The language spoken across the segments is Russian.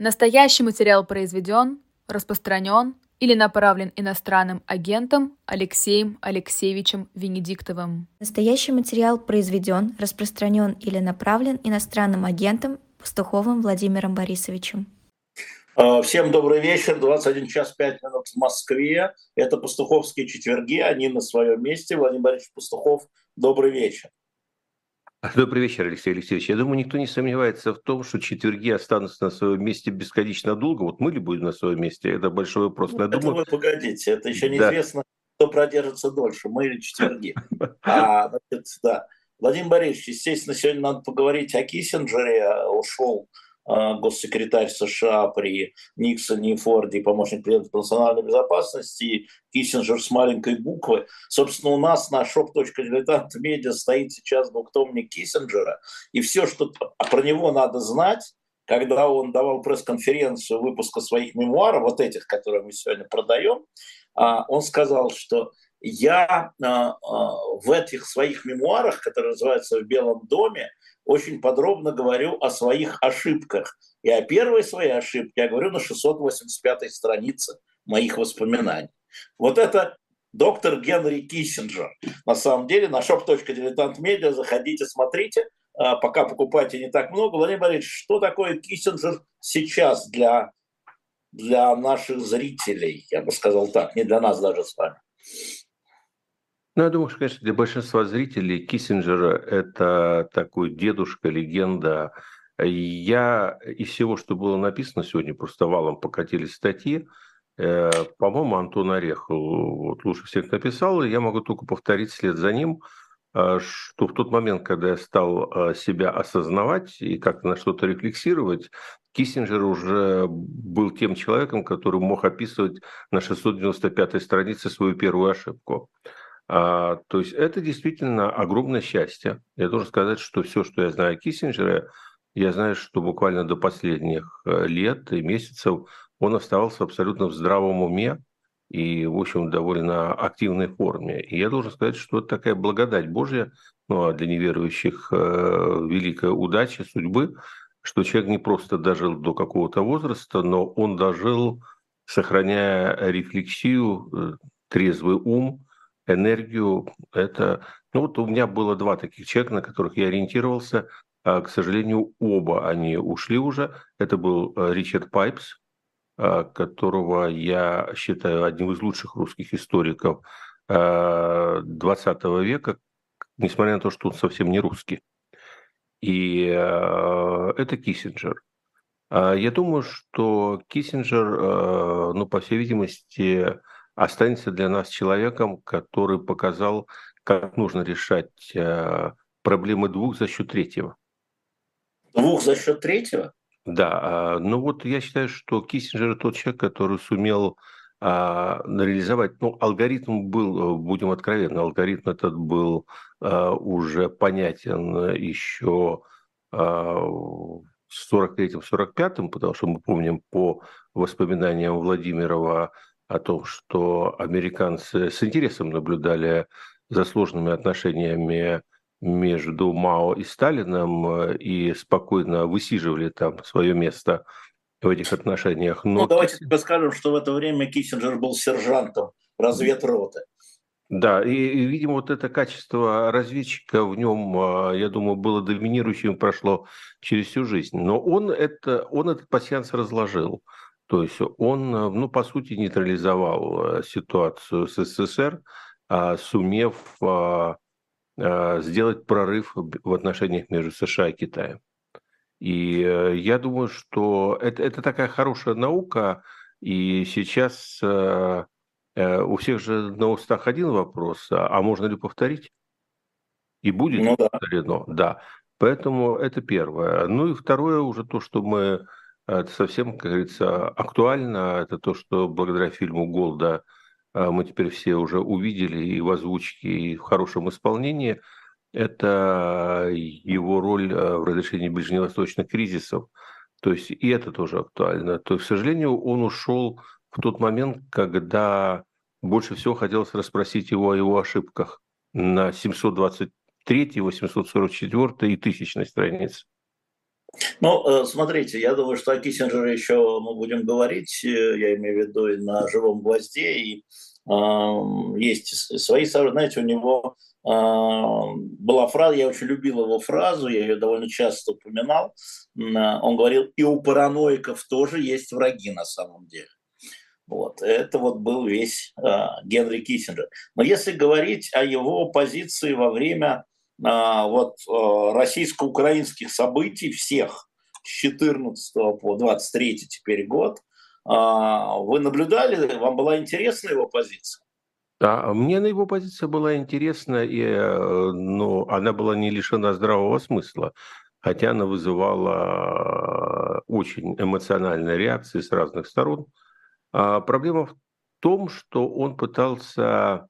Настоящий материал произведен, распространен или направлен иностранным агентом Алексеем Алексеевичем Венедиктовым. Настоящий материал произведен, распространен или направлен иностранным агентом Пастуховым Владимиром Борисовичем. А, всем добрый вечер. 21 час 5 минут в Москве. Это Пастуховские четверги. Они на своем месте. Владимир Борисович Пастухов, добрый вечер. Добрый вечер, Алексей Алексеевич. Я думаю, никто не сомневается в том, что четверги останутся на своем месте бесконечно долго. Вот мы ли будем на своем месте? Это большой вопрос. Ну, это думаю... вы погодите, это еще неизвестно, да. кто продержится дольше, мы или четверги. А, значит, да. Владимир Борисович, естественно, сегодня надо поговорить о Киссинджере. Ушел а, госсекретарь США при Никсоне и Форде, помощник президента по национальной безопасности, и Киссинджер с маленькой буквы. Собственно, у нас на shop.diletant.media стоит сейчас двухтомник Киссинджера, и все, что про него надо знать, когда он давал пресс-конференцию выпуска своих мемуаров, вот этих, которые мы сегодня продаем, а, он сказал, что я а, в этих своих мемуарах, которые называются «В Белом доме», очень подробно говорю о своих ошибках. И о первой своей ошибке я говорю на 685 странице моих воспоминаний. Вот это доктор Генри Киссинджер. На самом деле на shop.diletant.media заходите, смотрите. А, пока покупайте не так много. Владимир Борисович, что такое Киссинджер сейчас для, для наших зрителей? Я бы сказал так, не для нас даже с вами. Ну, я думаю, что, конечно, для большинства зрителей Киссинджера это такой дедушка, легенда. Я из всего, что было написано сегодня, просто валом покатились статьи. Э, по-моему, Антон Орехов вот лучше всех написал, и я могу только повторить след за ним, э, что в тот момент, когда я стал э, себя осознавать и как-то на что-то рефлексировать, Киссинджер уже был тем человеком, который мог описывать на 695 странице свою первую ошибку. А, то есть это действительно огромное счастье. Я должен сказать, что все, что я знаю о Киссинджере, я знаю, что буквально до последних э, лет и месяцев он оставался абсолютно в здравом уме и, в общем, довольно активной форме. И я должен сказать, что это такая благодать Божья, ну а для неверующих э, великая удача судьбы, что человек не просто дожил до какого-то возраста, но он дожил, сохраняя рефлексию, э, трезвый ум, энергию. Это, ну вот у меня было два таких человека, на которых я ориентировался. А, к сожалению, оба они ушли уже. Это был э, Ричард Пайпс, а, которого я считаю одним из лучших русских историков 20 а, века, несмотря на то, что он совсем не русский. И это Киссинджер. Я думаю, что Киссинджер, ну, по всей видимости, останется для нас человеком, который показал, как нужно решать э, проблемы двух за счет третьего. Двух за счет третьего? Да, а, ну вот я считаю, что Киссинджер тот человек, который сумел а, реализовать, ну, алгоритм был, э, будем откровенны, алгоритм этот был а, уже понятен еще в 43-45, потому что мы помним по воспоминаниям Владимирова о том, что американцы с интересом наблюдали за сложными отношениями между Мао и Сталином э, и спокойно высиживали там свое место в этих отношениях. Но... Ну, давайте скажем, что в это время Киссинджер был сержантом разведроты. Да, и, и, видимо, вот это качество разведчика в нем, э, я думаю, было доминирующим, прошло через всю жизнь. Но он, это, он этот пассианс разложил. То есть он, э, ну, по сути, нейтрализовал э, ситуацию с СССР, а, сумев а, а, сделать прорыв в отношениях между США и Китаем. И э, я думаю, что это, это такая хорошая наука, и сейчас у всех же на устах один вопрос, а можно ли повторить? И будет ну, да. повторено, да. Поэтому это первое. Ну и второе уже то, что мы это совсем, как говорится, актуально. Это то, что благодаря фильму «Голда» а, мы теперь все уже увидели и в озвучке, и в хорошем исполнении. Это его роль а, в разрешении ближневосточных кризисов. То есть и это тоже актуально. То есть, к сожалению, он ушел в тот момент, когда больше всего хотелось расспросить его о его ошибках на 723, 844 и 1000 странице. Ну, смотрите, я думаю, что о Киссинджере еще мы будем говорить, я имею в виду и на живом гвозде, и есть свои, знаете, у него была фраза, я очень любил его фразу, я ее довольно часто упоминал. Он говорил, и у параноиков тоже есть враги на самом деле. Вот. Это вот был весь э, Генри Киссинджер. Но если говорить о его позиции во время э, вот, э, российско-украинских событий всех с 14 по 23 теперь год, вы наблюдали, вам была интересна его позиция? Да, мне на его позиция была интересна, и, ну, она была не лишена здравого смысла, хотя она вызывала очень эмоциональные реакции с разных сторон. А проблема в том, что он пытался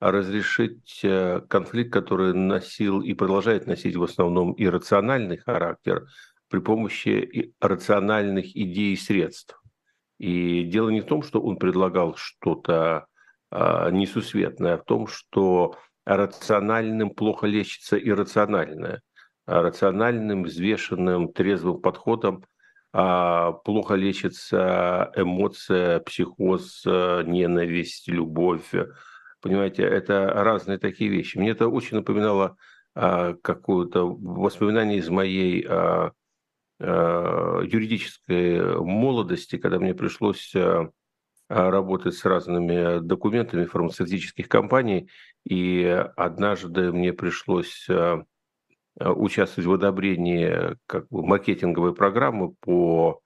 разрешить э, конфликт, который носил и продолжает носить в основном иррациональный характер при помощи рациональных идей и средств. И дело не в том, что он предлагал что-то а, несусветное, а в том, что рациональным плохо лечится иррациональное. А рациональным, взвешенным, трезвым подходом а, плохо лечится эмоция, психоз, ненависть, любовь. Понимаете, это разные такие вещи. Мне это очень напоминало а, какое-то воспоминание из моей а, юридической молодости, когда мне пришлось работать с разными документами фармацевтических компаний, и однажды мне пришлось Э, участвовать в одобрении как бы, маркетинговой программы по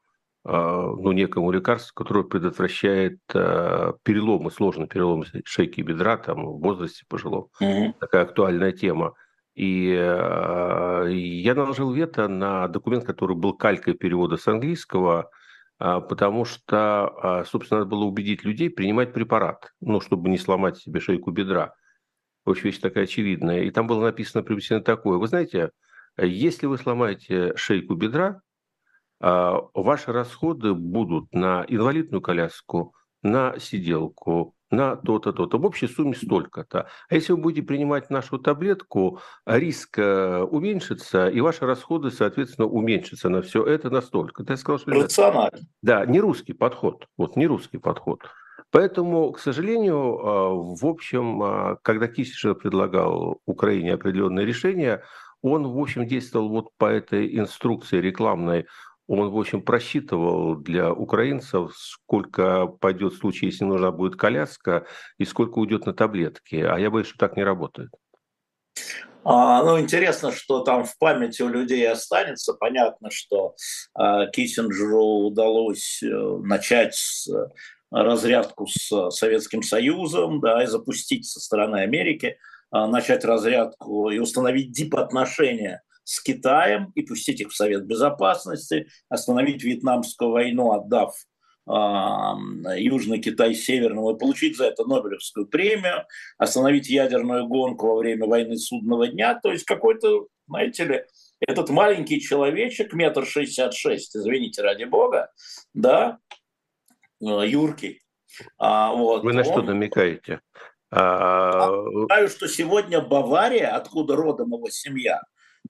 ну, некому лекарству, которое предотвращает э, переломы, сложные переломы шейки бедра там, в возрасте пожилом. Mm-hmm. Такая актуальная тема. И я наложил вето на документ, который был калькой перевода с английского, потому что, собственно, надо было убедить людей принимать препарат, ну, чтобы не сломать себе шейку бедра. В общем, вещь такая очевидная. И там было написано приблизительно такое. Вы знаете, если вы сломаете шейку бедра, а, ваши расходы будут на инвалидную коляску, на сиделку, на то-то, то-то. В общей сумме столько-то. А если вы будете принимать нашу таблетку, риск э, уменьшится, и ваши расходы, соответственно, уменьшатся на все это настолько. Ты сказал, что... Рационально. Да, не русский подход. Вот не русский подход. Поэтому, к сожалению, а, в общем, а, когда Киссинджер предлагал Украине определенные решения, он, в общем, действовал вот по этой инструкции рекламной. Он, в общем, просчитывал для украинцев, сколько пойдет в случае, если нужна будет коляска, и сколько уйдет на таблетки. А я боюсь, что так не работает. А, ну, интересно, что там в памяти у людей останется. Понятно, что э, Киссинджеру удалось э, начать с разрядку с Советским Союзом, да, и запустить со стороны Америки, а, начать разрядку и установить дипотношения с Китаем и пустить их в Совет Безопасности, остановить Вьетнамскую войну, отдав Южный Китай Северному и получить за это Нобелевскую премию, остановить ядерную гонку во время войны судного дня. То есть какой-то, знаете ли, этот маленький человечек, метр шестьдесят шесть, извините, ради бога, да, Э, Юрки. А, вот, Вы на он... что намекаете? А... Знаю, что сегодня Бавария, откуда родом его семья,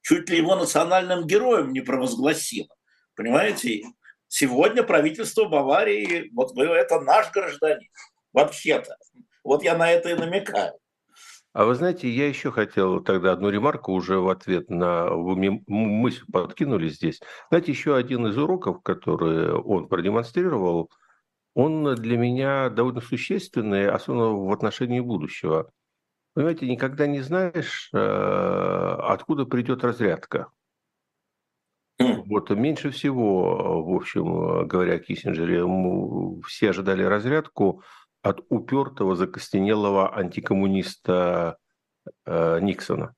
чуть ли его национальным героем не провозгласила. Понимаете? Сегодня правительство Баварии, вот это наш гражданин, вообще-то. Вот я на это и намекаю. А вы знаете, я еще хотел тогда одну ремарку уже в ответ на... Вы мысль подкинули здесь. Знаете, еще один из уроков, который он продемонстрировал – он для меня довольно существенный, особенно в отношении будущего. Понимаете, никогда не знаешь, э, откуда придет разрядка. Вот меньше всего, в общем, говоря о Киссинджере, все ожидали разрядку от упертого, закостенелого антикоммуниста э, Никсона.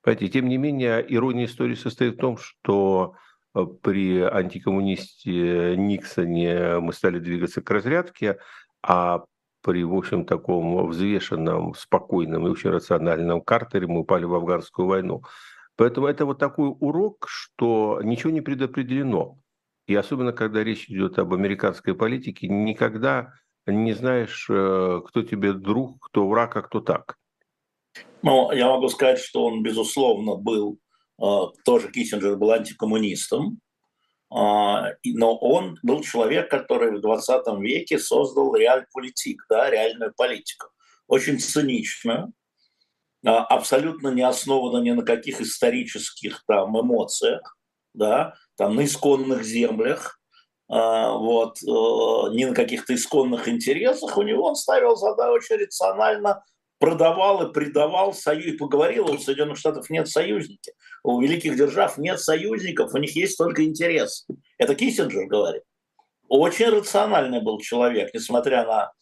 Понимаете, тем не менее, ирония истории состоит в том, что Э, при антикоммунисте Никсоне мы стали двигаться к разрядке, а при, в общем, таком взвешенном, спокойном и очень рациональном Картере мы упали в афганскую войну. Поэтому это вот такой урок, что ничего не предопределено. И особенно, когда речь идет об американской политике, никогда не знаешь, э, кто тебе друг, кто враг, а кто так. Ну, я могу сказать, что он, безусловно, был тоже Киссинджер был антикоммунистом, но он был человек, который в 20 веке создал реаль-политик, да, реальную политику, очень циничную, абсолютно не основана ни на каких исторических там эмоциях, да, там на исконных землях, а, вот, э, ни на каких-то исконных интересах, у него он ставил задачу рационально, продавал и предавал союз, поговорил, у Соединенных Штатов нет союзников, у великих держав нет союзников, у них есть только интерес. Это Киссинджер говорит. Очень рациональный был человек, несмотря на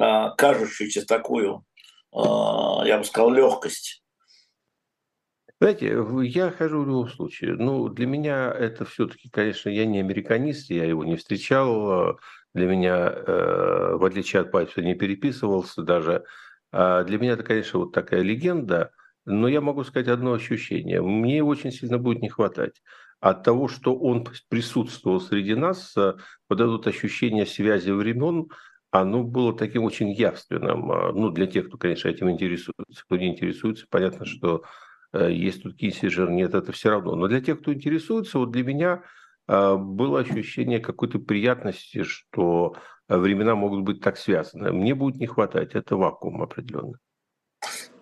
а, кажущуюся такую, а, я бы сказал, легкость знаете, я хожу в любом случае. Ну, для меня это все-таки, конечно, я не американист, я его не встречал. Для меня, э, в отличие от Пальца, не переписывался даже. А для меня это, конечно, вот такая легенда. Но я могу сказать одно ощущение. Мне очень сильно будет не хватать. От того, что он присутствовал среди нас, э, вот это вот ощущение связи времен, оно было таким очень явственным. А, ну, для тех, кто, конечно, этим интересуется. Кто не интересуется, понятно, что Э, есть тут Киссинджер, нет, это все равно. Но для тех, кто интересуется, вот для меня было ощущение какой-то приятности, что времена могут быть так связаны. Мне будет не хватать, это вакуум определенно.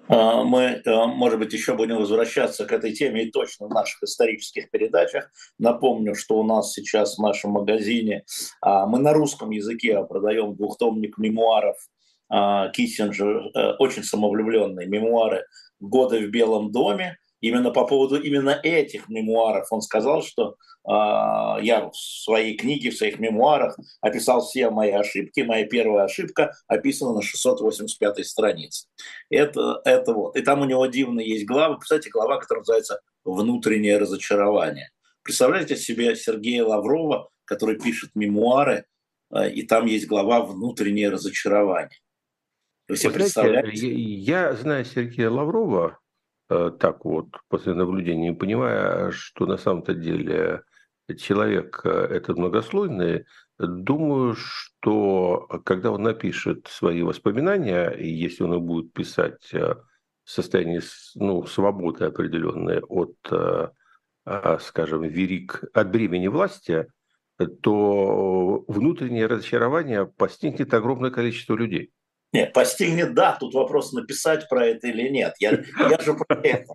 А, мы, э, может быть, еще будем возвращаться к этой теме и точно в наших исторических передачах. Напомню, что у нас сейчас в нашем магазине а, мы на русском языке продаем двухтомник мемуаров а, Киссинджер, очень самовлюбленные мемуары годы в Белом доме. Именно по поводу именно этих мемуаров он сказал, что э, я в своей книге, в своих мемуарах описал все мои ошибки. Моя первая ошибка описана на 685 странице. Это, это вот. И там у него дивно есть глава. Кстати, глава, которая называется «Внутреннее разочарование». Представляете себе Сергея Лаврова, который пишет мемуары, э, и там есть глава «Внутреннее разочарование». Вы себе представляете? Я, я знаю Сергея Лаврова, так вот, после наблюдения, понимая, что на самом-то деле человек э, этот многослойный, думаю, что когда он напишет свои воспоминания, и если он их будет писать э, в состоянии ну, свободы определенной от, а, скажем, верик, от бремени власти, то внутреннее разочарование постигнет огромное количество людей. Нет, постигнет, да, тут вопрос написать про это или нет. Я, я же про это.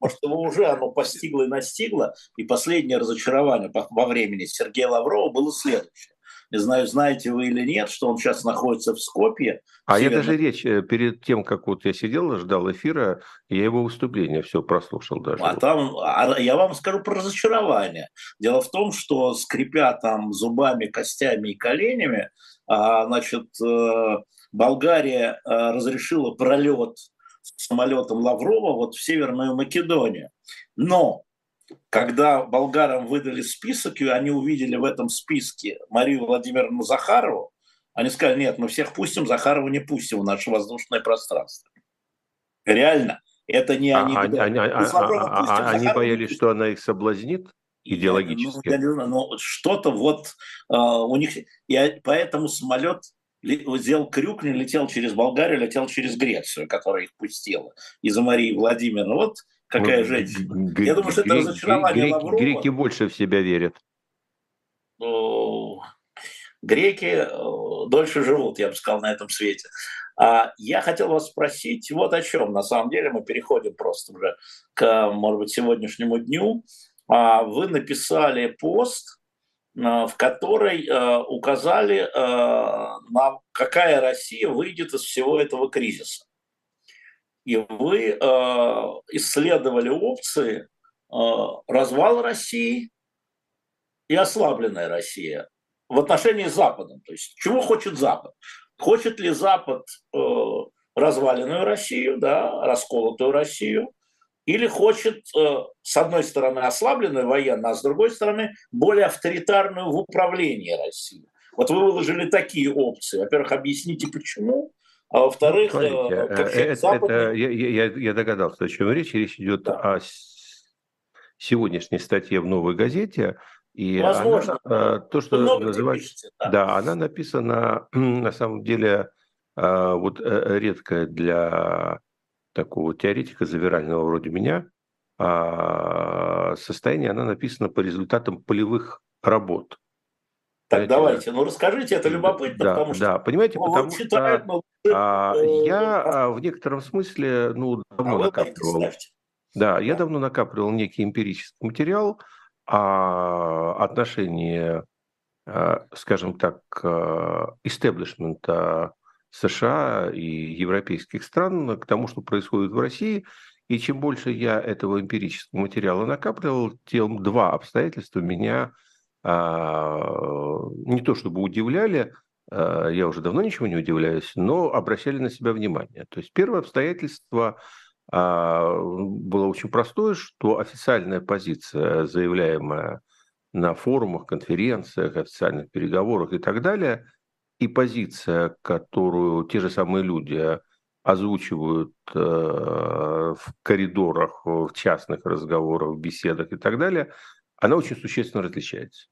Может, его уже оно постигло и настигло. И последнее разочарование во времени Сергея Лаврова было следующее. Не знаю, знаете вы или нет, что он сейчас находится в Скопье. А я даже речь э, перед тем, как вот я сидел, ждал эфира, я его выступление все прослушал даже. А там, а я вам скажу про разочарование. Дело в том, что скрипя там зубами, костями и коленями, а, значит, э, Болгария э, разрешила пролет самолетом Лаврова вот в Северную Македонию. Но когда болгарам выдали список, и они увидели в этом списке Марию Владимировну Захарову, они сказали, нет, мы всех пустим, Захарову не пустим в наше воздушное пространство. Реально, это не а, они. Они, они, а, они боялись, что она их соблазнит идеологически. Ну, ну, что-то вот uh, у них... И поэтому самолет сделал крюк, не летел через Болгарию, летел через Грецию, которая их пустила, из-за Марии Владимировны. Вот какая ну, женщина. Я думаю, что это разочарование греки, Лаврова. Греки больше в себя верят. Ну, греки э, дольше живут, я бы сказал, на этом свете. А я хотел вас спросить вот о чем. На самом деле мы переходим просто уже к, может быть, сегодняшнему дню. А вы написали пост, в которой э, указали, э, на какая Россия выйдет из всего этого кризиса. И вы исследовали опции развал России и ослабленная Россия в отношении с Западом. То есть чего хочет Запад? Хочет ли Запад разваленную Россию, да, расколотую Россию, или хочет, э, с одной стороны, ослабленную военно, а с другой стороны, более авторитарную в управлении Россией. Вот вы выложили такие опции. Во-первых, объясните, почему, а во-вторых, Смотрите, э, как это, западный... это, я, я, я догадался, о чем речь. Речь идет да. о сегодняшней статье в «Новой газете», и Возможно. Она, то, что называется... Пишете, да. да, она написана, на самом деле, вот редкая для такого теоретика завирального вроде меня, а, состоянии, она написана по результатам полевых работ. Так, Знаете, давайте, ну расскажите, это любопытно, да, потому что... Да, понимаете, ну, потому читают, что а, я а, в некотором смысле, ну, давно а накапливал... Да, да, я давно накапливал некий эмпирический материал о отношении, а, скажем так, истеблишмента США и европейских стран к тому, что происходит в России. И чем больше я этого эмпирического материала накапливал, тем два обстоятельства меня а, не то чтобы удивляли, а, я уже давно ничего не удивляюсь, но обращали на себя внимание. То есть первое обстоятельство а, было очень простое, что официальная позиция, заявляемая на форумах, конференциях, официальных переговорах и так далее, и позиция, которую те же самые люди озвучивают э, в коридорах, в частных разговорах, в беседах и так далее, она очень существенно различается.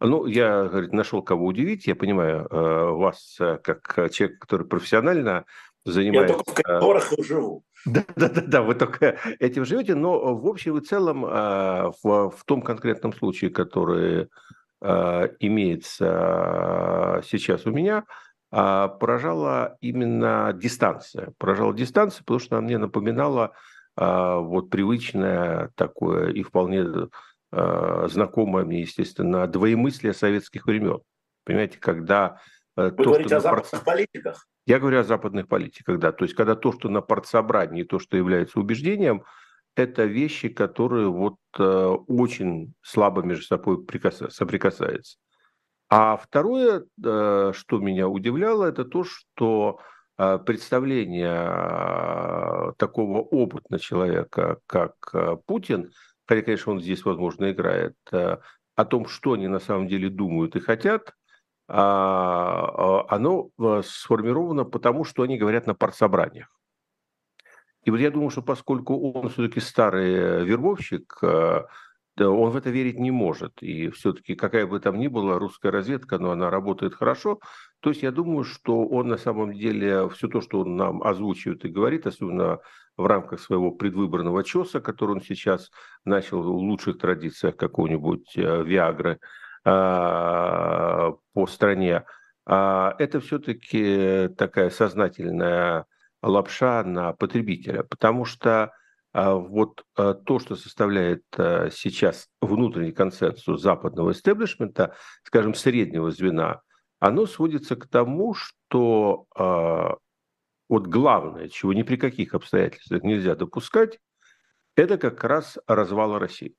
Ну, я, говорит, нашел кого удивить. Я понимаю э, вас э, как человек, который профессионально занимается... Я только в коридорах живу. Да, да, да, да, вы только этим живете, но в общем и целом э, в, в том конкретном случае, который имеется сейчас у меня, поражала именно дистанция. Поражала дистанция, потому что она мне напоминала вот привычное такое и вполне э, знакомое мне, естественно, двоемыслие советских времен. Понимаете, когда... Э, Вы то, говорите о западных парт... политиках? Я говорю о западных политиках, да. То есть, когда то, что на партсобрании, то, что является убеждением, это вещи, которые вот э, очень слабо между собой прикаса... соприкасаются. А второе, э, что меня удивляло, это то, что э, представление такого опытного человека, как Путин – хотя, конечно, он здесь, возможно, играет, о том, что они на самом деле думают и хотят, а, оно сформировано потому, что они говорят на партсобраниях. И вот я думаю, что поскольку он все-таки старый вербовщик, э, он в это верить не может. И все-таки, какая бы там ни была русская разведка, но она работает хорошо. То есть я думаю, что он на самом деле все то, что он нам озвучивает и говорит, особенно в рамках своего предвыборного чеса, который он сейчас начал в лучших традициях какого-нибудь э, Виагры по стране, а, это все-таки такая сознательная лапша на потребителя, потому что а, вот то, что составляет сейчас внутренний консенсус западного истеблишмента, скажем, среднего звена, оно сводится к тому, что вот главное, чего ни при каких обстоятельствах нельзя допускать, это как раз развал России.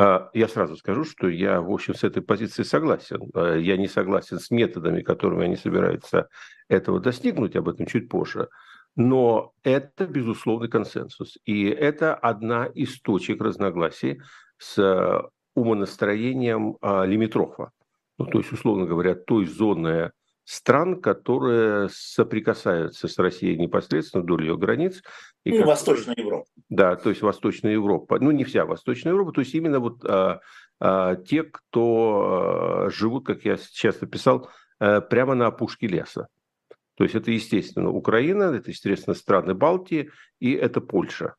А, я сразу скажу, что я, в общем, с этой позицией согласен. А, я не согласен с методами, которыми они собираются этого достигнуть, об этом чуть позже. Но это безусловный консенсус. И это одна из точек разногласий с умонастроением а, Лимитрофа. Ну, то есть, условно говоря, той зоны стран, которые соприкасаются с Россией непосредственно вдоль ее границ. И ну, как... Восточная Европа. Да, то есть Восточная Европа. Ну, не вся Восточная Европа, то есть именно вот а, а, те, кто а, живут, как я часто писал, а, прямо на опушке леса. То есть это, естественно, Украина, это, естественно, страны Балтии и это Польша.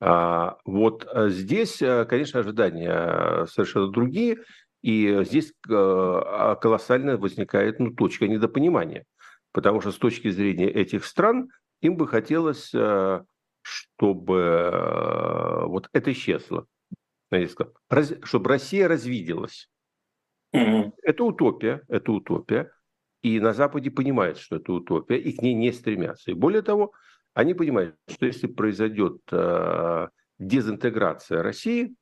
А, вот а здесь, конечно, ожидания совершенно другие. И здесь э, а, колоссально возникает ну, точка недопонимания. Потому что с точки зрения этих стран им бы хотелось, э, чтобы э, вот это исчезло. Чтобы Россия развиделась. Mm-hmm. Это утопия, это утопия. И на Западе понимают, что это утопия, и к ней не стремятся. И более того, они понимают, что если произойдет дезинтеграция России,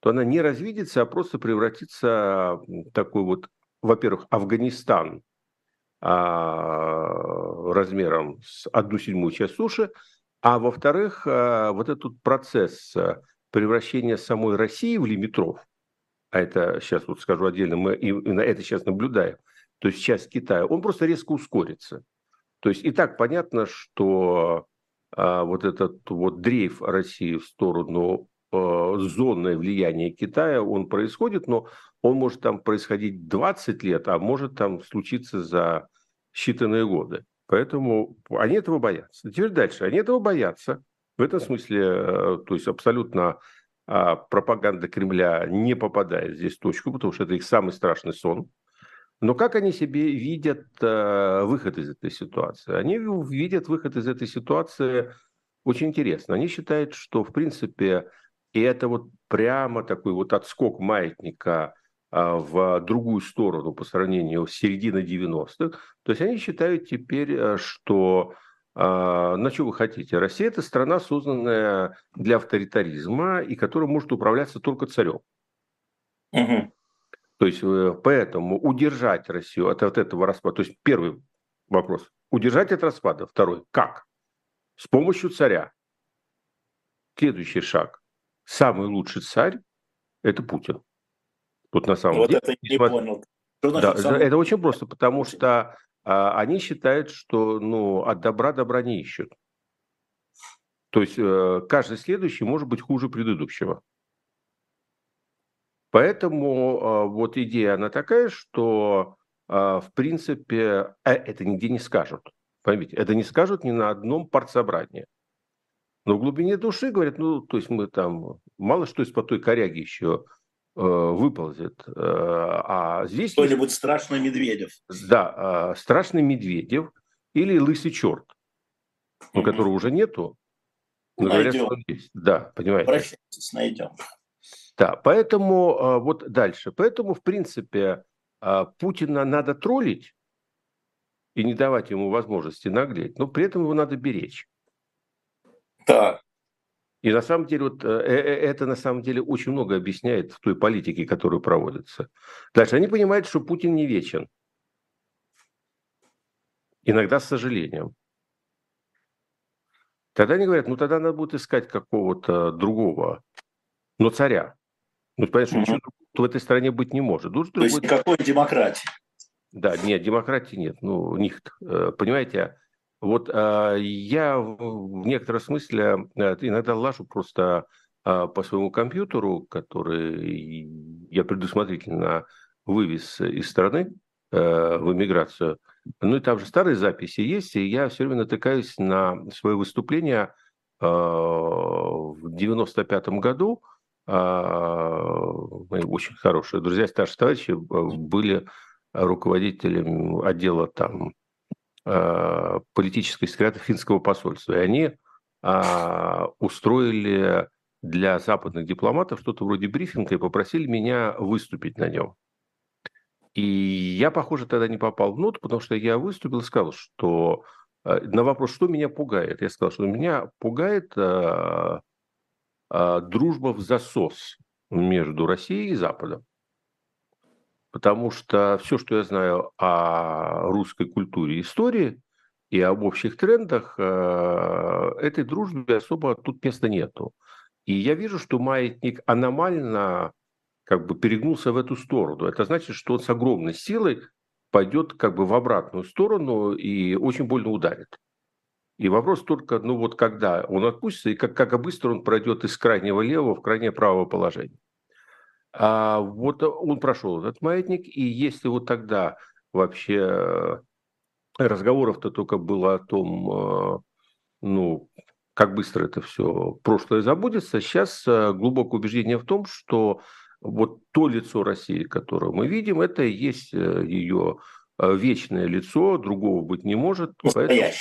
то она не развидится, а просто превратится в такой вот, во-первых, Афганистан а, размером с одну седьмую часть суши, а во-вторых, а, вот этот процесс а, превращения самой России в лимитров, а это сейчас вот скажу отдельно, мы на это сейчас наблюдаем, то есть часть Китая, он просто резко ускорится. То есть и так понятно, что а, вот этот вот дрейф России в сторону зонное влияние Китая, он происходит, но он может там происходить 20 лет, а может там случиться за считанные годы. Поэтому они этого боятся. Теперь дальше. Они этого боятся, В этом смысле, э, то есть абсолютно а, пропаганда Кремля не попадает здесь в точку, потому что это их самый страшный сон. Но как они себе видят э, выход из этой ситуации? Они видят выход из этой ситуации очень интересно. Они считают, что, в принципе, и это вот прямо такой вот отскок маятника в другую сторону по сравнению с серединой 90-х. То есть они считают теперь, э, что а, на что вы хотите? Россия – это страна, созданная для авторитаризма и которая может управляться только царем. Угу. То есть э, поэтому удержать Россию от, от этого распада. То есть первый вопрос – удержать от распада. Второй – как? С помощью царя. Следующий шаг. Самый лучший царь – это Путин. Вот на самом вот деле. Вот это не понял. да, самый... Это очень просто, потому что а, они считают, что ну, от добра добра не ищут. То есть э, каждый следующий может быть хуже предыдущего. Поэтому а, вот идея, она такая, что а, в принципе э, это нигде не скажут. Поймите, это не скажут ни на одном партсобрании. Но в глубине души говорят, ну, то есть мы там мало что из-под той коряги еще Э, выползет. Э, а здесь... Кто-нибудь есть... страшный Медведев. Да, э, страшный Медведев или лысый черт, ну, mm которого уже нету. Но найдем. говорят, что он есть. Да, понимаете. Прощайтесь, найдем. Да, поэтому вот дальше. Поэтому, в принципе, Путина надо троллить и не давать ему возможности наглеть, но при этом его надо беречь. Так. И на самом деле вот, э, э, э, это на самом деле очень много объясняет в той политике, которая проводится. Дальше они понимают, что Путин не вечен. Иногда с сожалением. Тогда они говорят, ну тогда надо будет искать какого-то другого, но царя. Ну, понятно, что ничего в этой стране быть не может. Должен То есть никакой демократии. Да, нет, демократии нет. Ну, них, понимаете, вот э, я в некотором смысле э, иногда лажу просто э, по своему компьютеру, который я предусмотрительно вывез из страны э, в эмиграцию. Ну и там же старые записи есть, и я все время натыкаюсь на свое выступление э, в 95 году. Э, мои очень хорошие друзья, старшие товарищи были руководителем отдела там политической секретаря финского посольства. И они а, устроили для западных дипломатов что-то вроде брифинга и попросили меня выступить на нем. И я, похоже, тогда не попал в ноту, потому что я выступил и сказал, что э, на вопрос, что меня пугает, я сказал, что меня пугает а, а, дружба в засос между Россией и Западом потому что все, что я знаю о русской культуре и истории и об общих трендах, э, этой дружбе особо тут места нету. И я вижу, что маятник аномально как бы перегнулся в эту сторону. Это значит, что он с огромной силой пойдет как бы в обратную сторону и очень больно ударит. И вопрос только, ну вот когда он отпустится и как, как быстро он пройдет из крайнего левого в крайнее правое положение. А вот он прошел этот маятник, и если вот тогда вообще э, разговоров-то только было о том, э, ну, как быстро это все прошлое забудется, сейчас э, глубокое убеждение в том, что вот то лицо России, которое мы видим, это и есть ее вечное лицо, другого быть не может. Настоящее. Поэтому...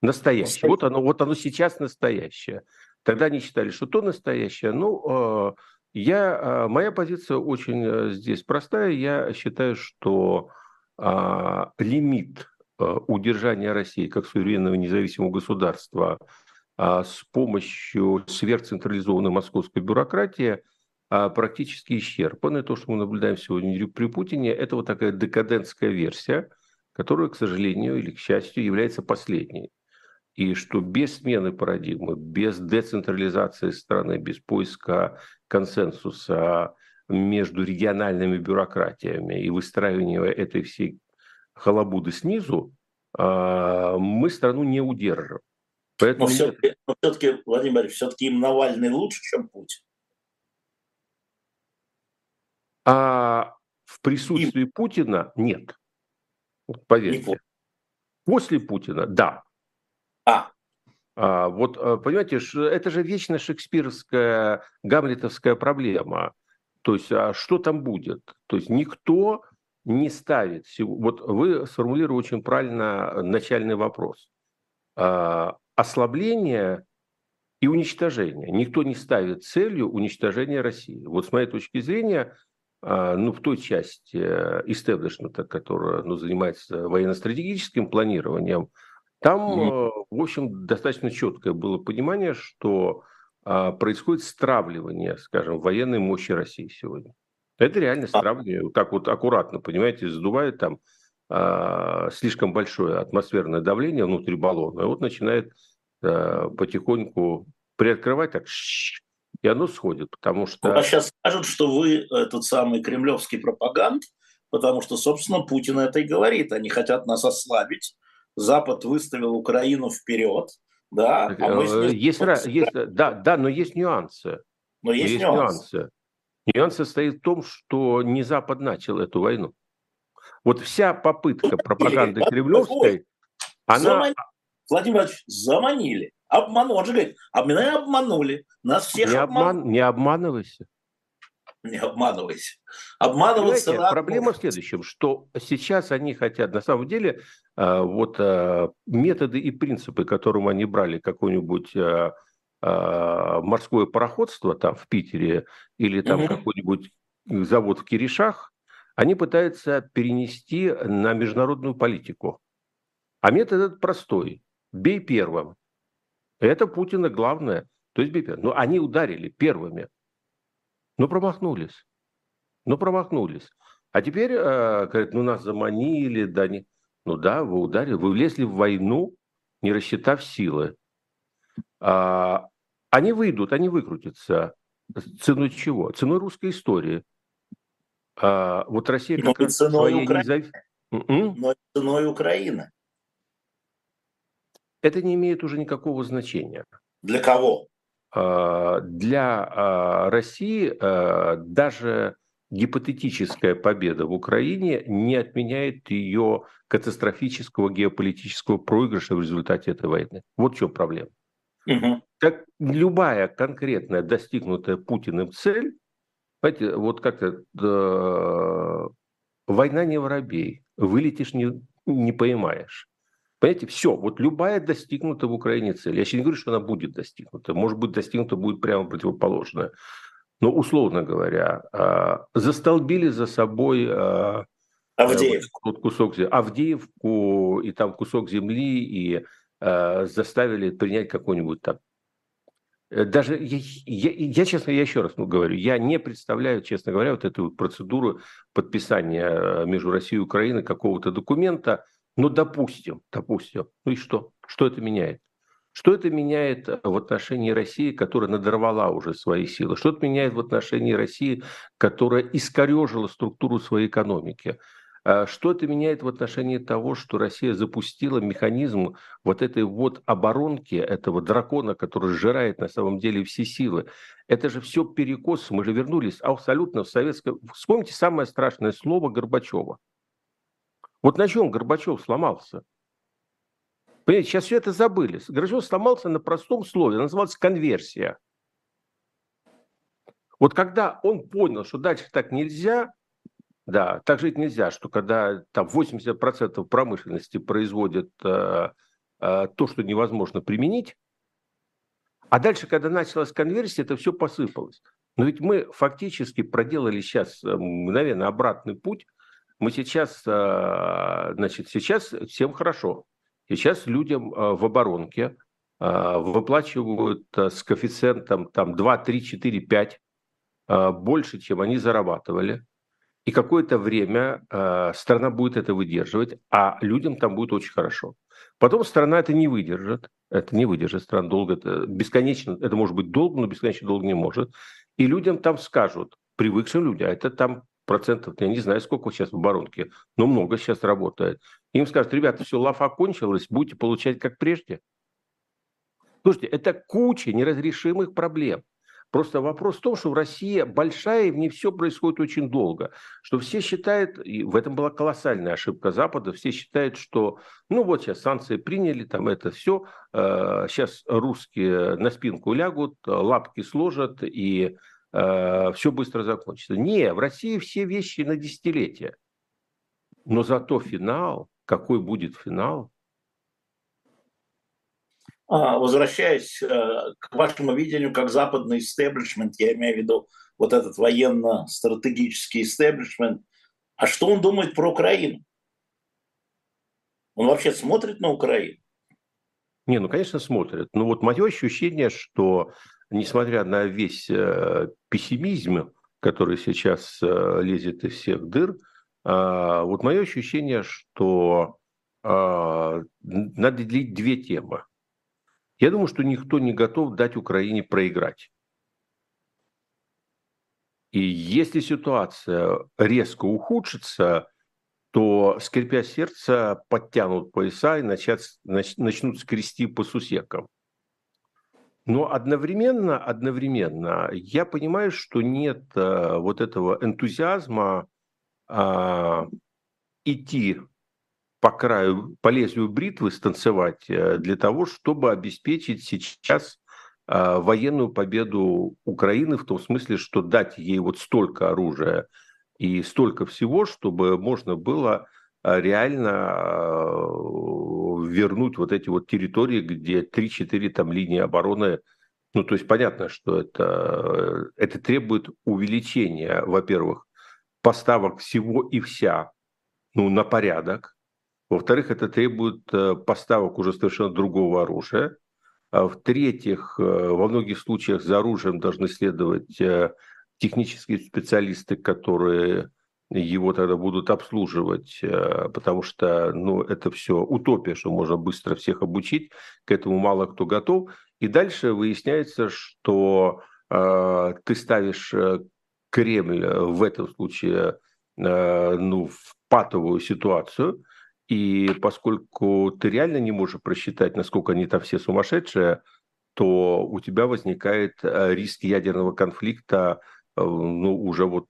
Настоящее. Вот оно, вот оно сейчас настоящее. Тогда они считали, что то настоящее. Ну, я, а, моя позиция очень э, здесь простая. Я считаю, что а, лимит а, удержания России как суверенного независимого государства а, с помощью сверхцентрализованной московской бюрократии а, практически исчерпан. И то, что мы наблюдаем сегодня при Путине, это вот такая декадентская версия, которая, к сожалению или к счастью, является последней и что без смены парадигмы, без децентрализации страны, без поиска консенсуса между региональными бюрократиями и выстраивания этой всей халабуды снизу, а, мы страну не удержим. Поэтому но все-таки, но все-таки, Владимир, все-таки им Навальный лучше, чем Путин. А в присутствии им... Путина нет. Поверьте. Не После Путина, да. А. А, вот, а, понимаете, это же вечно шекспировская, гамлетовская проблема. То есть, а что там будет? То есть, никто не ставит... Вот вы сформулировали очень правильно начальный вопрос. А, ослабление и уничтожение. Никто не ставит целью уничтожения России. Вот с моей точки зрения, а, ну, в той части истеблишмента, которая ну, занимается военно-стратегическим планированием, там, mm-hmm. в общем, достаточно четкое было понимание, что а, происходит стравливание, скажем, военной мощи России сегодня. Это реально а стравливание, так вот аккуратно, понимаете, задувает там а, слишком большое атмосферное давление внутри баллона, и вот начинает а, потихоньку приоткрывать так, и оно сходит, потому что... А сейчас скажут, что вы этот самый кремлевский пропагант, потому что, собственно, Путин это и говорит. Они хотят нас ослабить, Запад выставил Украину вперед, да, а мы э, есть, есть, да, да, но есть нюансы. Но есть, есть нюансы. нюансы. Нюанс состоит в том, что не Запад начал эту войну. Вот вся попытка пропаганды Кремлевской, она... Владимир Владимирович, заманили, обманули. Он же говорит, а меня обманули, нас всех не обман... Не обманывайся не обманывайся. Обманываться Понимаете, Проблема в следующем, что сейчас они хотят, на самом деле, а, вот а, методы и принципы, которым они брали какое-нибудь а, морское пароходство там в Питере или там угу. какой-нибудь завод в Киришах, они пытаются перенести на международную политику. А метод этот простой. Бей первым. Это Путина главное. То есть бей первым. Но они ударили первыми. Ну, промахнулись. Ну, промахнулись. А теперь, э, говорят, ну, нас заманили, да, не... Ну да, вы ударили, вы влезли в войну, не рассчитав силы. А, они выйдут, они выкрутятся. Ценой чего? Ценой русской истории. А, вот Россия как Но ценой Украины. Незав... М-м? Но ценой Украины. Это не имеет уже никакого значения. Для кого? А, для а, России а, даже гипотетическая победа в Украине не отменяет ее катастрофического геополитического проигрыша в результате этой войны. Вот в чем проблема. Угу. Так любая конкретная достигнутая Путиным цель, знаете, вот как-то э, война не воробей, вылетишь не, не поймаешь. Понимаете, все, вот любая достигнута в Украине цель. Я сейчас не говорю, что она будет достигнута. Может быть, достигнута будет прямо противоположная. Но, условно говоря, а, застолбили за собой а, Авдеевку. Вот кусок Авдеевку и там кусок земли и э, заставили принять какой-нибудь там. Э, даже я, я, я, честно, я еще раз говорю, я не представляю, честно говоря, вот эту процедуру подписания между Россией и Украиной какого-то документа, ну, допустим, допустим. Ну и что? Что это меняет? Что это меняет э, в отношении России, которая надорвала уже свои силы? Что это меняет в отношении России, которая искорежила структуру своей экономики? Э, что это меняет в отношении того, что Россия запустила механизм вот этой вот оборонки, этого дракона, который сжирает на самом деле все силы? Это же все перекос. Мы же вернулись абсолютно в советское... Вспомните самое страшное слово Горбачева – вот на чем Горбачев сломался? Понимаете, сейчас все это забыли. Горбачев сломался на простом слове, называлось конверсия. Вот когда он понял, что дальше так нельзя, да, так жить нельзя, что когда там 80% промышленности производит э, э, то, что невозможно применить, а дальше, когда началась конверсия, это все посыпалось. Но ведь мы фактически проделали сейчас э, мгновенно обратный путь мы сейчас, а, значит, сейчас всем хорошо. Сейчас людям а, в оборонке а, выплачивают с коэффициентом там 2, 3, 4, 5 больше, чем они зарабатывали. И какое-то время страна будет это выдерживать, а людям там будет очень хорошо. Потом страна это не выдержит. Это не выдержит страна долго. Это бесконечно. Это может быть долго, но бесконечно долго не может. И людям там скажут, привыкшим людям, а это там процентов, я не знаю, сколько сейчас в оборонке, но много сейчас работает. Им скажут, ребята, все, лафа кончилась, будете получать как прежде. Слушайте, это куча неразрешимых проблем. Просто вопрос в том, что в России большая, и в ней все происходит очень долго. Что все считают, и в этом была колоссальная ошибка Запада, все считают, что ну вот сейчас санкции приняли, там это все, э, сейчас русские на спинку лягут, лапки сложат, и э, все быстро закончится. Не, в России все вещи на десятилетия. Но зато финал, какой будет финал, а, возвращаясь э, к вашему видению, как западный истеблишмент, я имею в виду вот этот военно-стратегический истеблишмент, а что он думает про Украину? Он вообще смотрит на Украину? Не, ну, конечно, смотрит. Но вот мое ощущение, что несмотря на весь э, пессимизм, который сейчас э, лезет из всех дыр, э, вот мое ощущение, что э, надо делить две темы. Я думаю, что никто не готов дать Украине проиграть. И если ситуация резко ухудшится, то, скрипя сердце, подтянут пояса и начат, начнут скрести по сусекам. Но одновременно, одновременно я понимаю, что нет а, вот этого энтузиазма а, идти по краю, по лезвию бритвы станцевать э, для того, чтобы обеспечить сейчас а, военную победу Украины в том смысле, что дать ей вот столько оружия и столько всего, чтобы можно было а, реально вернуть вот эти вот территории, где 3-4 там линии обороны ну, то есть понятно, что это, это требует увеличения, во-первых, поставок всего и вся ну, на порядок, во-вторых, это требует э, поставок уже совершенно другого оружия. А в-третьих, э, во многих случаях за оружием должны следовать э, технические специалисты, которые его тогда будут обслуживать, потому что ну, это все утопия, что можно быстро всех обучить, к этому мало кто готов. И дальше выясняется, что э, ты ставишь Кремль в этом случае э, ну, в патовую ситуацию, и поскольку ты реально не можешь просчитать, насколько они там все сумасшедшие, то у тебя возникает э, риск ядерного конфликта э, ну, уже вот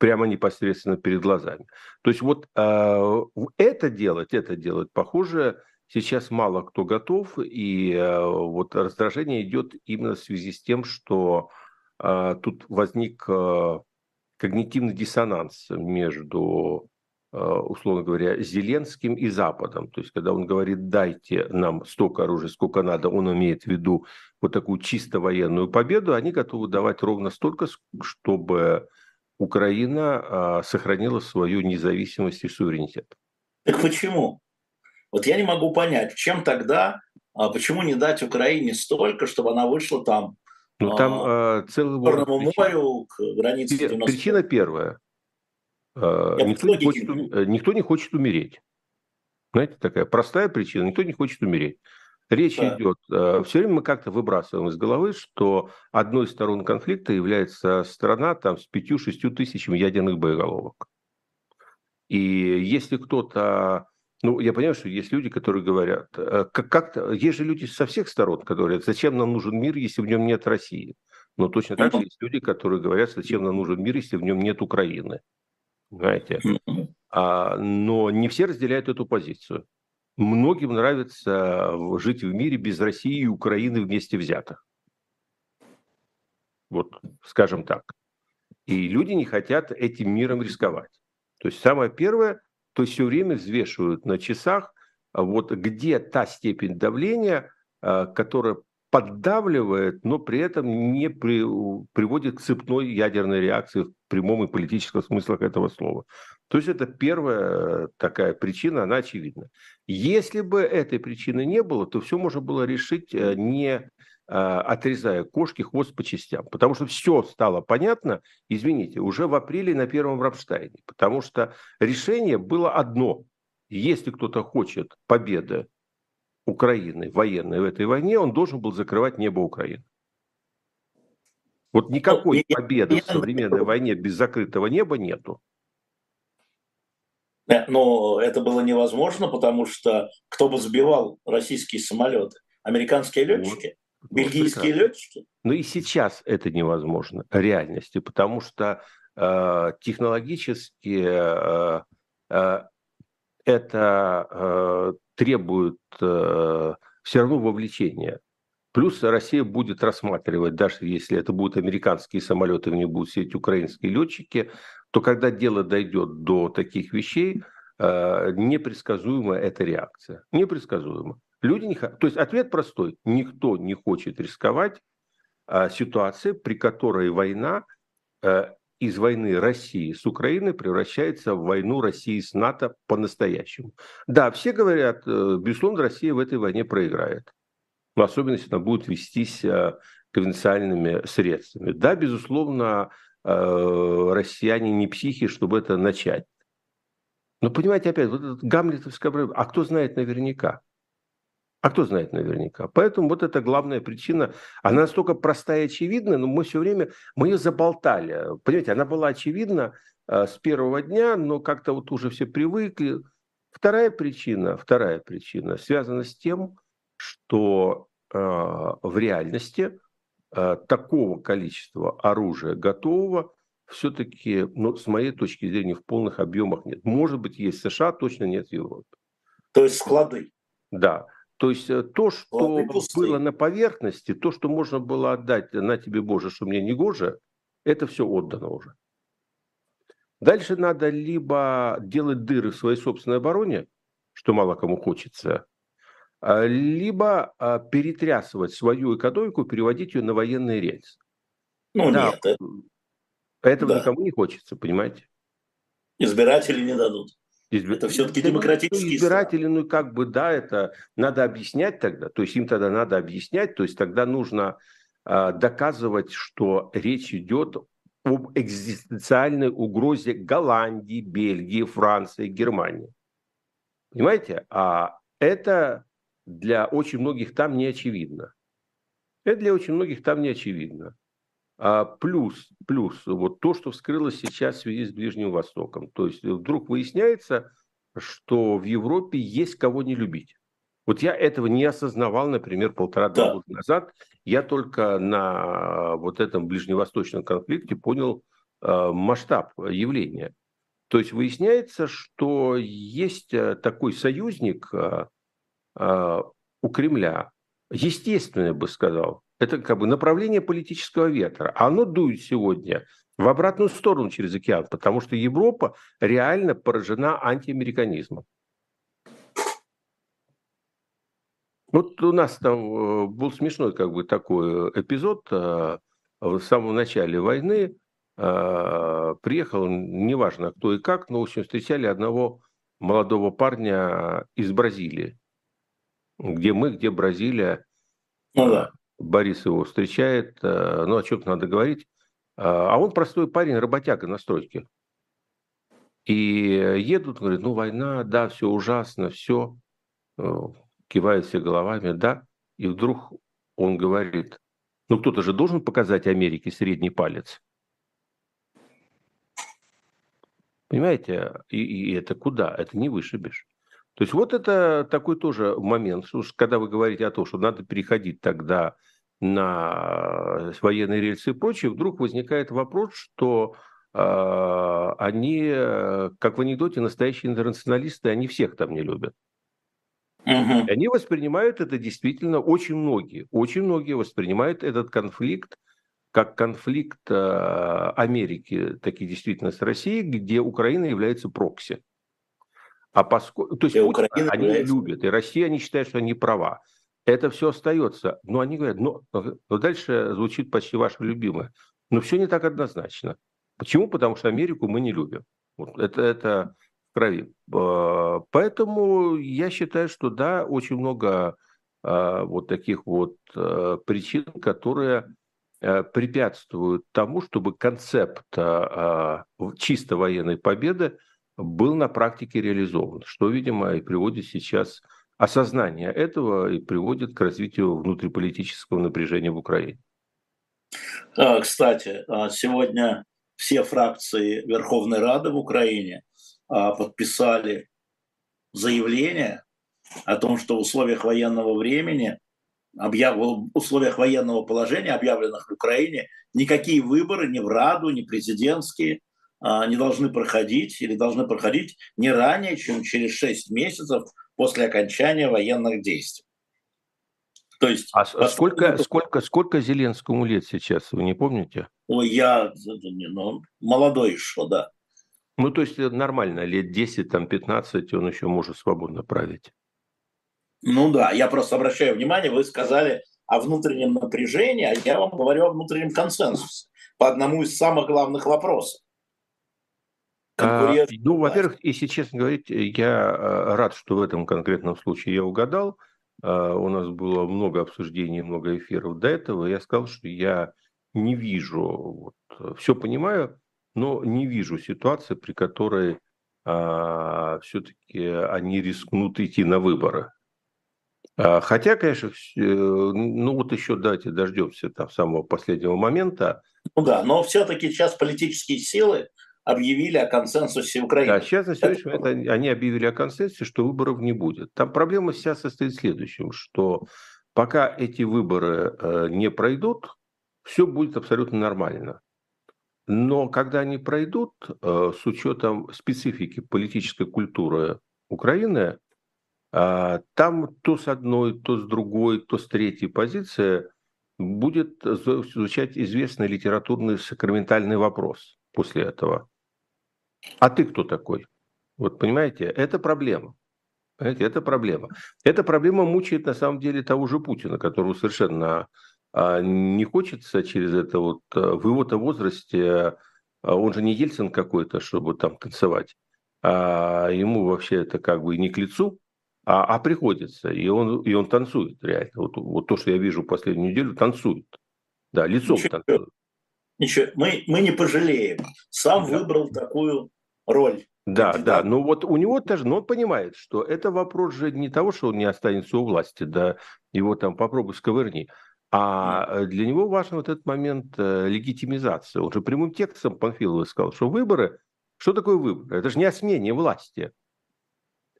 прямо непосредственно перед глазами. То есть вот э, это делать, это делать, похоже, сейчас мало кто готов, и вот раздражение идет именно в связи с тем, что тут возник когнитивный диссонанс между Э, условно говоря, Зеленским и Западом. То есть, когда он говорит, дайте нам столько оружия, сколько надо, он имеет в виду вот такую чисто военную победу, они готовы давать ровно столько, чтобы Украина а, сохранила свою независимость и суверенитет. Так почему? Вот я не могу понять, чем тогда, а почему не дать Украине столько, чтобы она вышла там ну, там а, целый Черному морю, к границе 90 Причина первая – Э, никто не, хочет, э, никто не хочет умереть. Знаете, такая простая причина. Никто не хочет умереть. Речь да. идет, э, все время мы как-то выбрасываем из головы, что одной из сторон конфликта является страна там, с 5-6 тысячами ядерных боеголовок. И если кто-то, ну, я понимаю, что есть люди, которые говорят, как- как-то, есть же люди со всех сторон, которые говорят, зачем нам нужен мир, если в нем нет России. Но точно так же есть люди, которые говорят, зачем нам нужен мир, если в нем нет Украины понимаете? А, но не все разделяют эту позицию. Многим нравится жить в мире без России и Украины вместе взятых. Вот, скажем так. И люди не хотят этим миром рисковать. То есть самое первое, то все время взвешивают на часах, вот где та степень давления, а, которая поддавливает, но при этом не при, приводит к цепной ядерной реакции в прямом и политическом смыслах этого слова. То есть это первая такая причина, она очевидна. Если бы этой причины не было, то все можно было решить э, не э, отрезая кошки хвост по частям. Потому что все стало понятно, извините, уже в апреле на первом Рамштайне. Потому что решение было одно. Если кто-то хочет победы Украины военной в этой войне, он должен был закрывать небо Украины. Вот никакой ну, победы в современной войне без закрытого неба нету. Но это было невозможно, потому что кто бы сбивал российские самолеты? Американские летчики. Бельгийские вот, летчики? Но и сейчас это невозможно реальности, потому что э, технологически э, э, это э, требует э, все равно вовлечения. Плюс Россия будет рассматривать, даже если это будут американские самолеты, в них будут сидеть украинские летчики, то когда дело дойдет до таких вещей, э, непредсказуема эта реакция. Непредсказуема. Люди не То есть ответ простой. Никто не хочет рисковать а, ситуацией, при которой война э, из войны России с Украиной превращается в войну России с НАТО по-настоящему. Да, все говорят, э, безусловно, Россия в этой войне проиграет. Но особенно, если она будет вестись э, конвенциальными средствами. Да, безусловно, россияне не психи, чтобы это начать. Но понимаете, опять, вот этот гамлетовская проблема, а кто знает наверняка? А кто знает наверняка? Поэтому вот эта главная причина, она настолько простая и очевидна, но мы все время, мы ее заболтали. Понимаете, она была очевидна э, с первого дня, но как-то вот уже все привыкли. Вторая причина, вторая причина связана с тем, что э, в реальности э, такого количества оружия готового все-таки, ну, с моей точки зрения, в полных объемах нет. Может быть, есть в США, точно нет в Европе. То есть склады? Да. То есть э, то, что было на поверхности, то, что можно было отдать на тебе, Боже, что мне не гоже, это все отдано уже. Дальше надо либо делать дыры в своей собственной обороне, что мало кому хочется, а, либо а, перетрясывать свою экономику, переводить ее на военные рельсы. Ну да, нет. Этого да. никому не хочется, понимаете? Избиратели не дадут. Избир... Это все-таки демократический избиратели, ну как бы да, это надо объяснять тогда, то есть им тогда надо объяснять, то есть тогда нужно э, доказывать, что речь идет об экзистенциальной угрозе Голландии, Бельгии, Франции, Германии. Понимаете? А это для очень многих там не очевидно. Это для очень многих там не очевидно. А плюс, плюс вот то, что вскрылось сейчас в связи с Ближним Востоком. То есть вдруг выясняется, что в Европе есть кого не любить. Вот я этого не осознавал, например, полтора-два да. года назад. Я только на вот этом ближневосточном конфликте понял э, масштаб явления. То есть выясняется, что есть э, такой союзник э, э, у Кремля, естественный, я бы сказал, это как бы направление политического ветра. Оно дует сегодня в обратную сторону через океан, потому что Европа реально поражена антиамериканизмом. Вот у нас там э, был смешной как бы такой эпизод э, в самом начале войны. Э, приехал, неважно кто и как, но, в общем, встречали одного молодого парня из Бразилии. Где мы, где Бразилия. Ну да. Борис его встречает, э, ну, о чем-то надо говорить. А, а он простой парень, работяга на стройке. И едут, говорит, ну, война, да, все ужасно, все. Э, кивают все головами, да. И вдруг он говорит, ну, кто-то же должен показать Америке средний палец. Понимаете? И, и это куда? Это не вышибешь. То есть вот это такой тоже момент, когда вы говорите о том, что надо переходить тогда на военные рельсы и прочее, вдруг возникает вопрос, что э, они, как в анекдоте, настоящие интернационалисты, они всех там не любят. Угу. И они воспринимают это действительно, очень многие, очень многие воспринимают этот конфликт как конфликт э, Америки, таки действительно с Россией, где Украина является прокси. А поскольку, то есть Украина они является... любят, и Россия, они считают, что они права. Это все остается. Но они говорят, ну, но дальше звучит почти ваше любимое. Но все не так однозначно. Почему? Потому что Америку мы не любим. Вот это, это в крови. А, поэтому я считаю, что да, очень много а, вот таких вот причин, которые препятствуют тому, чтобы концепт чисто военной победы был на практике реализован, что, видимо, и приводит сейчас осознание этого и приводит к развитию внутриполитического напряжения в Украине. Кстати, а, сегодня все фракции Верховной Рады в Украине а, подписали заявление о том, что в условиях военного времени в условиях военного положения, объявленных в Украине, никакие выборы ни в Раду, ни президентские а, не должны проходить или должны проходить не ранее, чем через 6 месяцев после окончания военных действий. То есть, а сколько, это... сколько, сколько Зеленскому лет сейчас, вы не помните? Ой, я ну, молодой еще, да. Ну, то есть нормально, лет 10, там, 15 он еще может свободно править. Ну да, я просто обращаю внимание, вы сказали о внутреннем напряжении, а я вам говорю о внутреннем консенсусе по одному из самых главных вопросов. А, ну, во-первых, если честно говорить, я э, рад, что в этом конкретном случае я угадал. А, у нас было много обсуждений, много эфиров до этого. Я сказал, что я не вижу, вот, все понимаю, но не вижу ситуации, при которой а, все-таки они рискнут идти на выборы. А, хотя, конечно, э, ну вот еще давайте дождемся там самого последнего момента. Ну да, но все-таки сейчас политические силы объявили о консенсусе Украины. Да, сейчас на сегодняшний момент они объявили о консенсусе, что выборов не будет. Там проблема сейчас состоит в следующем, что пока эти выборы э, не пройдут, все будет абсолютно нормально. Но когда они пройдут, э, с учетом специфики политической культуры Украины, э, там то с одной, то с другой, то с третьей позиции будет звучать известный литературный сакраментальный вопрос после этого. А ты кто такой? Вот понимаете, это проблема. Понимаете, это проблема. Эта проблема мучает на самом деле того же Путина, которого совершенно а, не хочется через это вот а, в его-то возрасте, а, он же не Ельцин какой-то, чтобы там танцевать, а ему вообще это как бы не к лицу, а, а приходится, и он, и он танцует реально. Вот, вот то, что я вижу последнюю неделю, танцует. Да, лицом Ничего. танцует. Ничего, мы, мы не пожалеем. Сам да. выбрал такую роль. Да, да, но вот у него тоже, но он понимает, что это вопрос же не того, что он не останется у власти, да, его там попробуй сковырни, а для него важен вот этот момент э, легитимизации. Он же прямым текстом Панфилов сказал, что выборы, что такое выборы? Это же не о смене власти,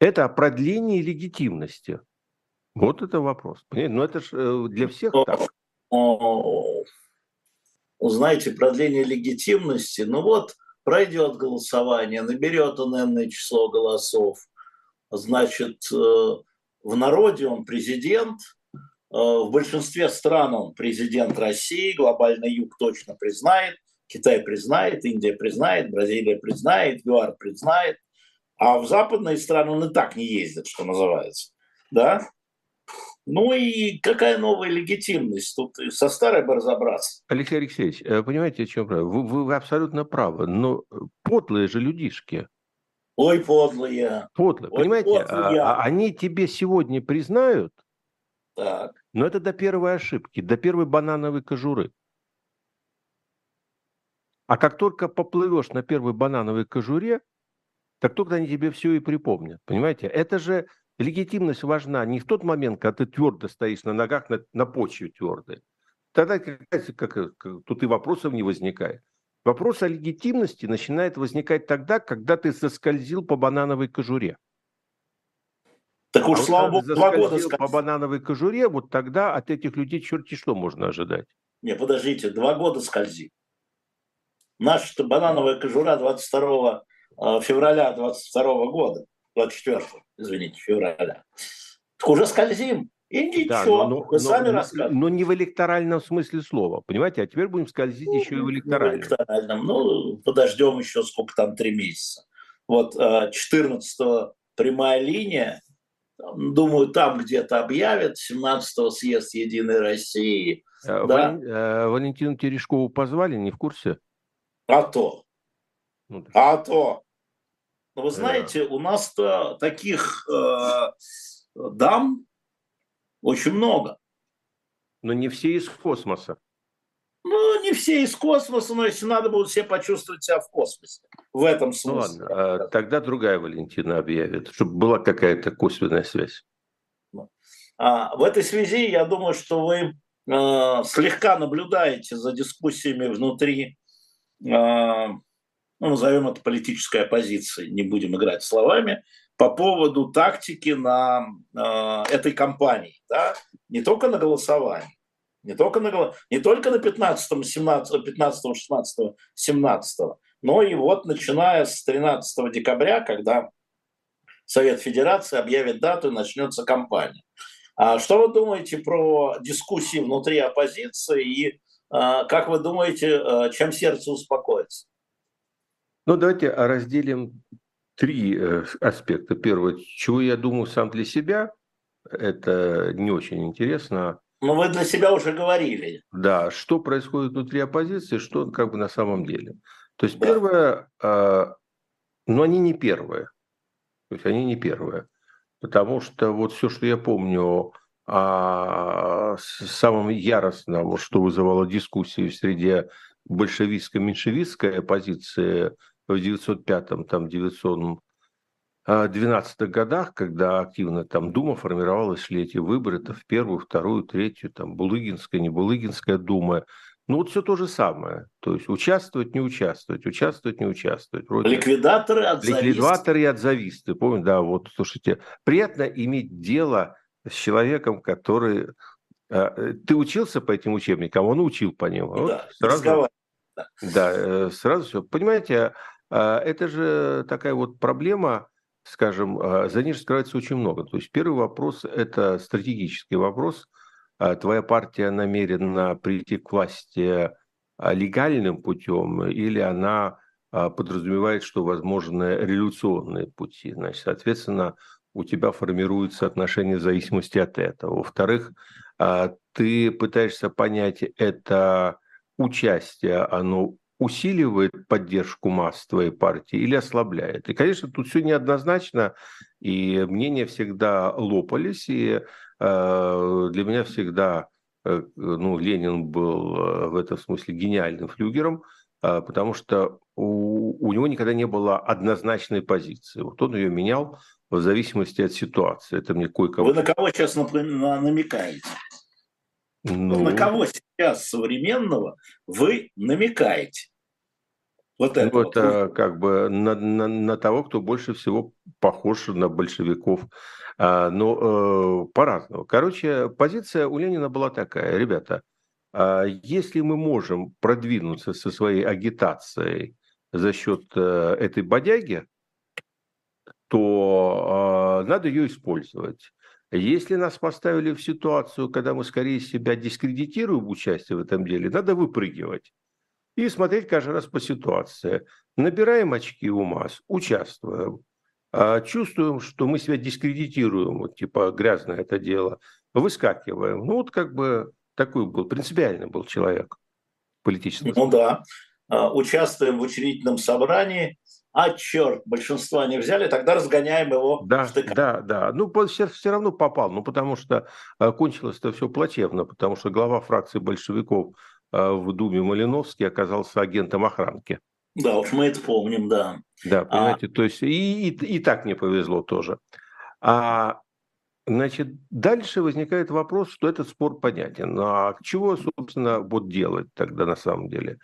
это о продлении легитимности. Вот это вопрос. Понимаете? Но это же э, для всех так знаете, продление легитимности, ну вот пройдет голосование, наберет он энное число голосов, значит, э, в народе он президент, э, в большинстве стран он президент России, глобальный юг точно признает, Китай признает, Индия признает, Бразилия признает, ЮАР признает, а в западные страны он и так не ездит, что называется. Да? Ну и какая новая легитимность? Тут со старой бы разобраться. Алексей Алексеевич, э, понимаете, о чем Вы, вы, вы абсолютно правы, но подлые же людишки. Ой, подлые. Подлые. Ой, понимаете, подлые. А, а, они тебе сегодня признают, так. но это до первой ошибки, до первой банановой кожуры. А как только поплывешь на первой банановой кожуре, так только они тебе все и припомнят. Понимаете? Это же легитимность важна не в тот момент, когда ты твердо стоишь на ногах, на, на почве твердой. Тогда как, как, тут и вопросов не возникает. Вопрос о легитимности начинает возникать тогда, когда ты заскользил по банановой кожуре. Так уж, а слава богу, два года по банановой кожуре, вот тогда от этих людей черти что можно ожидать. Не, подождите, два года скользи. Наша банановая кожура 22 э, февраля 22 года. 24, извините, февраля. Уже скользим. И ничего, да, но, но, вы сами но, рассказываете. Но не в электоральном смысле слова, понимаете? А теперь будем скользить ну, еще и в электоральном. В электоральном. Ну, подождем еще сколько там, три месяца. Вот 14 а, прямая линия, думаю, там где-то объявят, 17 съезд Единой России. А, да. Вален, а, Валентину Терешкову позвали, не в курсе? А то. Ну, а то. Но вы знаете, у нас-то таких э, дам очень много. Но не все из космоса. Ну, не все из космоса, но если надо, будут все почувствовать себя в космосе. В этом смысле. Ну, ладно, а тогда другая Валентина объявит, чтобы была какая-то косвенная связь. А, в этой связи я думаю, что вы э, слегка наблюдаете за дискуссиями внутри э, ну, назовем это политической оппозицией, не будем играть словами, по поводу тактики на э, этой кампании, да? не только на голосовании, не только на, не только на 15, 17, 15, 16, 17, но и вот начиная с 13 декабря, когда Совет Федерации объявит дату и начнется кампания. А что вы думаете про дискуссии внутри оппозиции и а, как вы думаете, а, чем сердце успокоится? Ну, давайте разделим три э, аспекта. Первое, чего я думаю сам для себя, это не очень интересно. Но вы для себя уже говорили. Да, что происходит внутри оппозиции, что как бы на самом деле. То есть да. первое, э, но они не первые. То есть они не первые. Потому что вот все, что я помню а самым яростным, что вызывало дискуссии в среде большевистско-меньшевистской оппозиции в 905-м, там, 912 годах, когда активно там Дума формировалась, шли эти выборы, это в первую, вторую, третью, там, Булыгинская, не Булыгинская Дума. Ну, вот все то же самое. То есть участвовать, не участвовать, участвовать, не участвовать. Вроде... Ликвидаторы, отзависты. Ликвидаторы и отзависты. Помните, да, вот, слушайте, приятно иметь дело с человеком, который... Э, ты учился по этим учебникам, он учил по ним. Вот да, сразу, да, э, сразу все. Понимаете, а, это же такая вот проблема, скажем, а, за ней скрывается очень много. То есть первый вопрос – это стратегический вопрос. А, твоя партия намерена прийти к власти легальным путем или она подразумевает, что возможны революционные пути. Значит, соответственно, у тебя формируется отношение в зависимости от этого. Во-вторых, а, ты пытаешься понять, это участие, оно усиливает поддержку масс твоей партии или ослабляет. И, конечно, тут все неоднозначно, и мнения всегда лопались, и э, для меня всегда э, ну, Ленин был э, в этом смысле гениальным флюгером, э, потому что у, у него никогда не было однозначной позиции. Вот он ее менял в зависимости от ситуации. Это мне кое-кого... Вы на кого сейчас намекаете? Ну... На кого сейчас современного вы намекаете? Вот это, ну, это вот. как бы на, на, на того, кто больше всего похож на большевиков. А, но э, по-разному. Короче, позиция у Ленина была такая. Ребята, а если мы можем продвинуться со своей агитацией за счет э, этой бодяги, то э, надо ее использовать. Если нас поставили в ситуацию, когда мы скорее себя дискредитируем участие в этом деле, надо выпрыгивать и смотреть каждый раз по ситуации. Набираем очки у масс, участвуем, э, чувствуем, что мы себя дискредитируем, вот типа грязное это дело, выскакиваем. Ну вот как бы такой был, принципиальный был человек политический. Ну да, участвуем в учредительном собрании, а черт, большинства не взяли, тогда разгоняем его да, штыками. Да, да, ну все, все равно попал, ну потому что э, кончилось это все плачевно, потому что глава фракции большевиков в Думе Малиновский оказался агентом охранки. Да, уж мы это помним, да. Да, а понимаете, а... то есть и, и, и так не повезло тоже. А Значит, дальше возникает вопрос, что этот спор понятен. А чего, собственно, вот делать тогда на самом деле?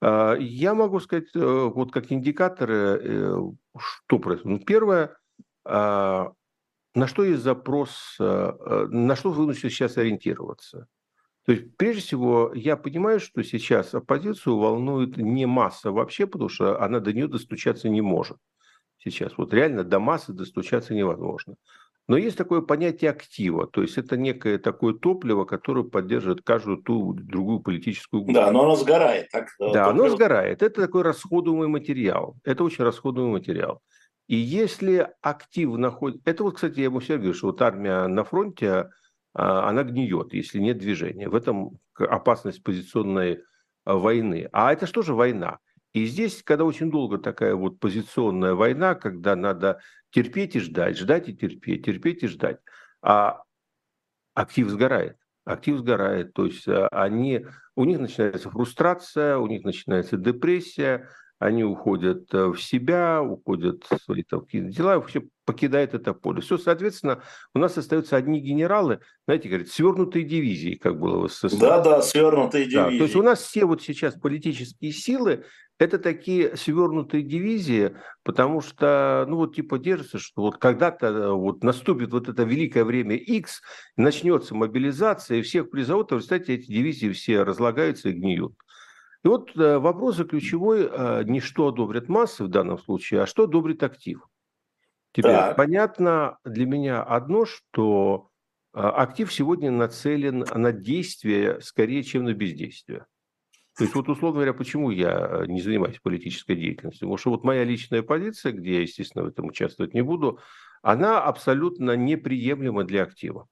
А, я могу сказать, э, вот как индикаторы, э, что происходит. Ну, первое, а, на что есть запрос, э, на что вынуждены сейчас ориентироваться. То есть, прежде всего, я понимаю, что сейчас оппозицию волнует не масса вообще, потому что она до нее достучаться не может сейчас. Вот реально до массы достучаться невозможно. Но есть такое понятие актива, то есть это некое такое топливо, которое поддерживает каждую ту другую политическую группу. Да, но оно сгорает. Так, да, топливо... оно сгорает. Это такой расходуемый материал. Это очень расходуемый материал. И если актив находится... Это вот, кстати, я ему всегда говорю, что вот армия на фронте, она гниет, если нет движения. В этом опасность позиционной а, войны. А это что же война? И здесь, когда очень долго такая вот позиционная война, когда надо терпеть и ждать, ждать и терпеть, терпеть и ждать, а актив сгорает. Актив сгорает, то есть а, они, у них начинается фрустрация, у них начинается депрессия, они уходят э, в себя, уходят в свои там, какие-то дела, вообще покидают это поле. Все, соответственно, у нас остаются одни генералы, знаете, говорят, свернутые дивизии, как было в СССР. Да, да, свернутые дивизии. Да, то есть у нас все вот сейчас политические силы это такие свернутые дивизии, потому что, ну вот типа держится, что вот когда-то э, вот наступит вот это великое время X, начнется мобилизация, и всех призовут, а в результате эти дивизии все разлагаются и гниют. И вот э, вопрос ключевой, э, не что одобрят массы в данном случае, а что одобрит актив. Теперь так. понятно для меня одно, что актив сегодня нацелен на действие скорее, чем на бездействие. То есть, вот, условно говоря, почему я не занимаюсь политической деятельностью? Потому что вот моя личная позиция, где я, естественно, в этом участвовать не буду, она абсолютно неприемлема для актива.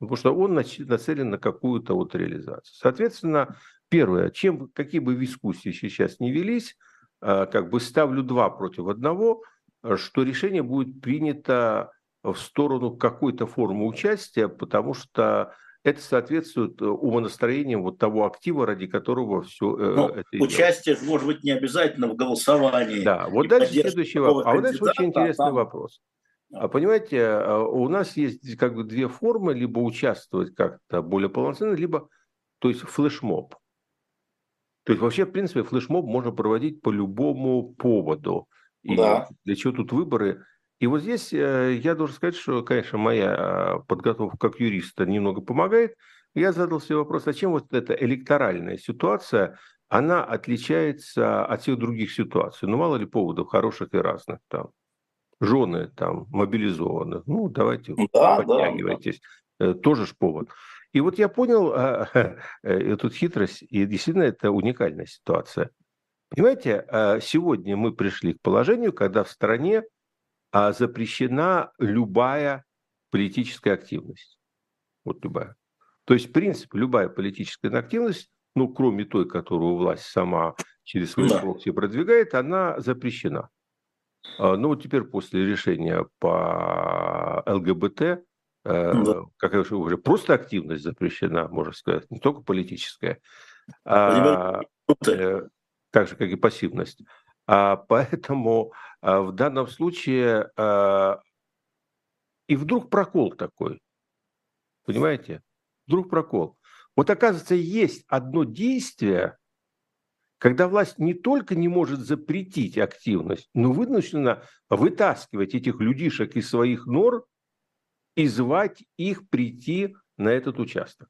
Потому что он нацелен на какую-то вот реализацию. Соответственно, первое, чем, какие бы дискуссии сейчас не велись, а, как бы ставлю два против одного, что решение будет принято в сторону какой-то формы участия, потому что это соответствует э, умонастроениям вот того актива, ради которого все э, Но это Участие идет. может быть не обязательно в голосовании. Да, вот дальше следующий вопрос. А вот дальше очень интересный там... вопрос. А понимаете, а, у нас есть как бы две формы, либо участвовать как-то более полноценно, либо, то есть флешмоб. То есть вообще, в принципе, флешмоб можно проводить по любому поводу. И да. для чего тут выборы? И вот здесь э, я должен сказать, что, конечно, моя подготовка как юриста немного помогает. Я задал себе вопрос, а чем вот эта электоральная ситуация, она отличается от всех других ситуаций? Ну, мало ли поводов хороших и разных там. Жены там мобилизованы. Ну, давайте, да, подтягивайтесь. Да, да. Тоже ж повод. И вот я понял а, эту хитрость, и действительно это уникальная ситуация. Понимаете, а, сегодня мы пришли к положению, когда в стране а запрещена любая политическая активность. Вот любая. То есть, в принципе, любая политическая активность, ну, кроме той, которую власть сама через свои да. прокси продвигает, она запрещена. Ну, вот теперь после решения по ЛГБТ, да. как уже просто активность запрещена, можно сказать, не только политическая, а, э, так же, как и пассивность. А, поэтому а, в данном случае а, и вдруг прокол такой, понимаете? Вдруг прокол. Вот оказывается, есть одно действие, когда власть не только не может запретить активность, но вынуждена вытаскивать этих людишек из своих нор и звать их прийти на этот участок.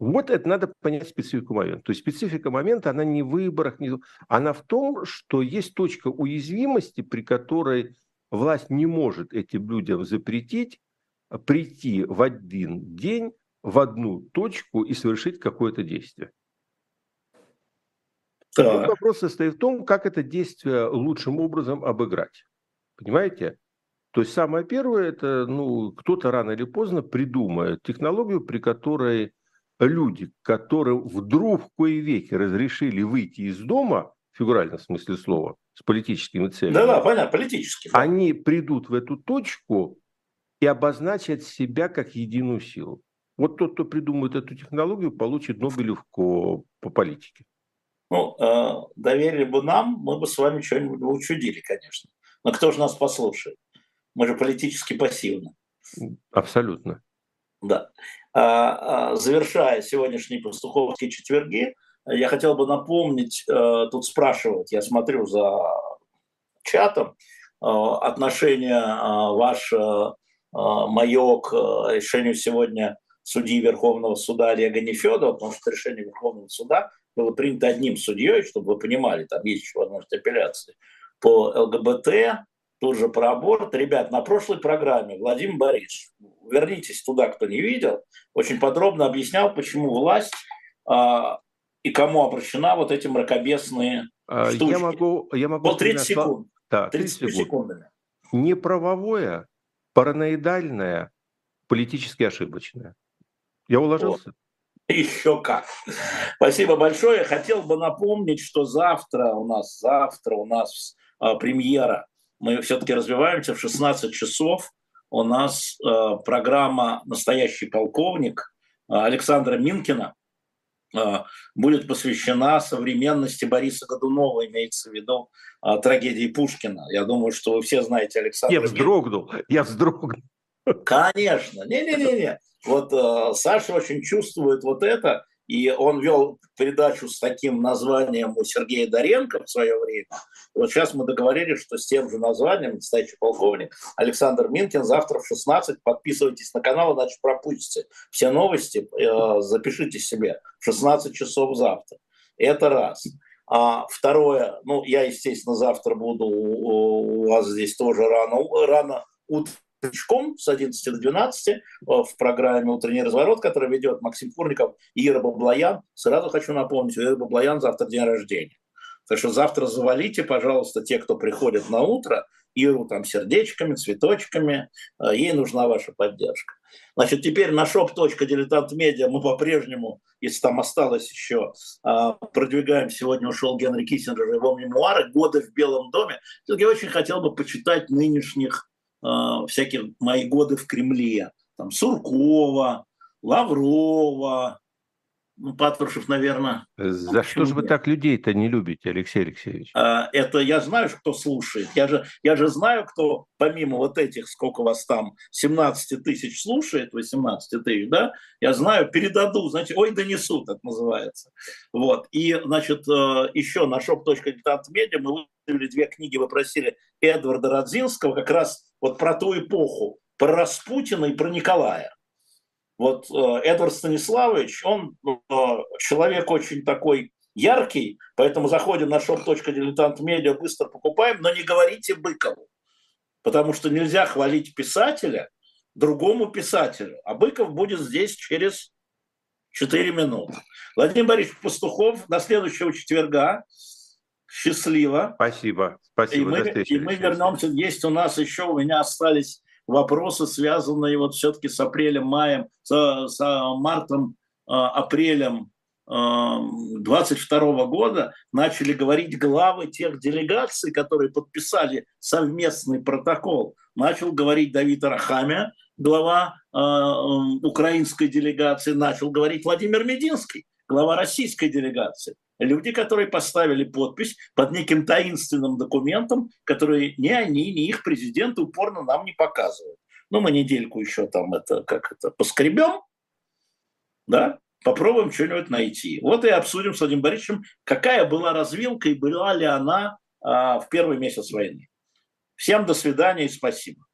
Вот это надо понять специфику момента. То есть специфика момента, она не в выборах, не... она в том, что есть точка уязвимости, при которой власть не может этим людям запретить а прийти в один день в одну точку и совершить какое-то действие. Да. вопрос состоит в том, как это действие лучшим образом обыграть. Понимаете? То есть самое первое, это ну, кто-то рано или поздно придумает технологию, при которой люди, которым вдруг в кое веки разрешили выйти из дома, в фигуральном смысле слова, с политическими целями. Да-да, понятно, политически. Они придут в эту точку и обозначат себя как единую силу. Вот тот, кто придумает эту технологию, получит Нобелевку по политике. Ну, э, доверили бы нам, мы бы с вами что-нибудь учудили, конечно. Но кто же нас послушает? Мы же политически пассивны. Абсолютно. Да. А, а, завершая сегодняшние пастуховские четверги, я хотел бы напомнить, э, тут спрашивать, я смотрю за чатом, э, отношение э, ваше, мое к решению сегодня судьи Верховного суда Олега Нефедова, потому что решение Верховного суда было принято одним судьей, чтобы вы понимали, там есть еще возможность апелляции, по ЛГБТ, тут же про аборт. Ребят, на прошлой программе Владимир Борисович, вернитесь туда, кто не видел, очень подробно объяснял, почему власть а, и кому обращена вот эти мракобесные а, штучки. Я могу... Я могу вот 30 секунд. Да, 30, 30 секунд. секундами. Неправовое, параноидальное, политически ошибочное. Я уложился? Вот. Еще как. Спасибо большое. Хотел бы напомнить, что завтра у нас, завтра у нас а, премьера. Мы все-таки развиваемся в 16 часов у нас э, программа «Настоящий полковник» Александра Минкина э, будет посвящена современности Бориса Годунова, имеется в виду э, трагедии Пушкина. Я думаю, что вы все знаете Александра Я вздрогнул, я вздрогнул. Конечно, не-не-не. Вот э, Саша очень чувствует вот это, и он вел передачу с таким названием у Сергея Доренко в свое время. И вот сейчас мы договорились, что с тем же названием, настоящий полковник Александр Минкин, завтра в 16 подписывайтесь на канал, иначе пропустите все новости, э, запишите себе в 16 часов завтра. Это раз. А второе, ну, я, естественно, завтра буду у вас здесь тоже рано, рано утречком с 11 до 12 э, в программе «Утренний разворот», который ведет Максим Курников и Ира Баблоян. Сразу хочу напомнить, у Иры Баблоян завтра день рождения. Так что завтра завалите, пожалуйста, те, кто приходит на утро, Иру там сердечками, цветочками. Э, ей нужна ваша поддержка. Значит, теперь на shop.diletantmedia мы по-прежнему, если там осталось еще, а, продвигаем. Сегодня ушел Генри Киссинджер, его мемуары «Годы в Белом доме». Я очень хотел бы почитать нынешних а, всяких «Мои годы в Кремле». Там Суркова, Лаврова, ну, Патрушев, наверное. За что же вы так людей-то не любите, Алексей Алексеевич? А, это я знаю, кто слушает. Я же, я же знаю, кто помимо вот этих, сколько вас там, 17 тысяч слушает, 18 тысяч, да, я знаю, передаду, значит, ой, донесут, это называется. Вот. И, значит, э, еще на shop.diletantmedia мы выставили две книги, вы просили Эдварда Родзинского, как раз вот про ту эпоху, про Распутина и про Николая. Вот э, Эдвард Станиславович, он э, человек очень такой яркий, поэтому заходим на shop.diletantmedia, быстро покупаем, но не говорите Быкову, потому что нельзя хвалить писателя другому писателю, а Быков будет здесь через 4 минуты. Владимир Борисович Пастухов до следующего четверга. Счастливо. Спасибо. Спасибо. И мы, и мы вернемся. Есть у нас еще, у меня остались вопросы, связанные вот все-таки с апрелем, маем, с, с мартом, а, апрелем 22 а, года начали говорить главы тех делегаций, которые подписали совместный протокол. Начал говорить Давид Арахамя, глава э, украинской делегации, начал говорить Владимир Мединский, глава российской делегации. Люди, которые поставили подпись под неким таинственным документом, который ни они, ни их президенты упорно нам не показывают. Ну, мы недельку еще там это, как это, поскребем, да, попробуем что-нибудь найти. Вот и обсудим с Владимиром Борисовичем, какая была развилка и была ли она а, в первый месяц войны. Всем до свидания и спасибо.